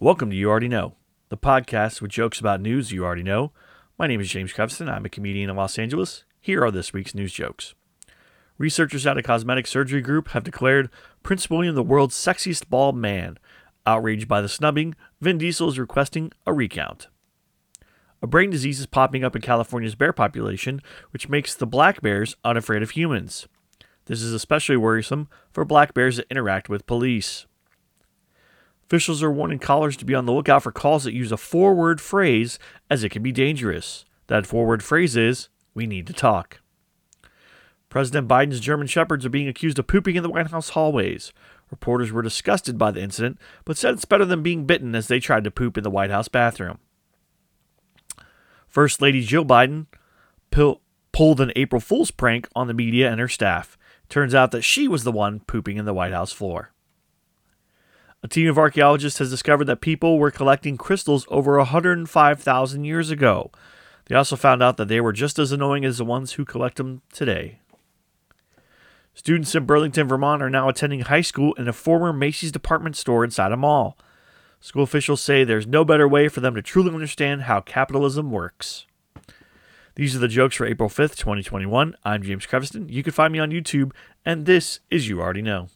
Welcome to You Already Know, the podcast with jokes about news you already know. My name is James Creviston. I'm a comedian in Los Angeles. Here are this week's news jokes. Researchers at a cosmetic surgery group have declared Prince William the world's sexiest bald man. Outraged by the snubbing, Vin Diesel is requesting a recount. A brain disease is popping up in California's bear population, which makes the black bears unafraid of humans. This is especially worrisome for black bears that interact with police. Officials are warning callers to be on the lookout for calls that use a four word phrase as it can be dangerous. That four word phrase is, We need to talk. President Biden's German Shepherds are being accused of pooping in the White House hallways. Reporters were disgusted by the incident, but said it's better than being bitten as they tried to poop in the White House bathroom. First Lady Jill Biden pulled an April Fool's prank on the media and her staff. Turns out that she was the one pooping in the White House floor. A team of archaeologists has discovered that people were collecting crystals over 105,000 years ago. They also found out that they were just as annoying as the ones who collect them today. Students in Burlington, Vermont are now attending high school in a former Macy's department store inside a mall. School officials say there's no better way for them to truly understand how capitalism works. These are the jokes for April 5th, 2021. I'm James Creviston. You can find me on YouTube, and this is You Already Know.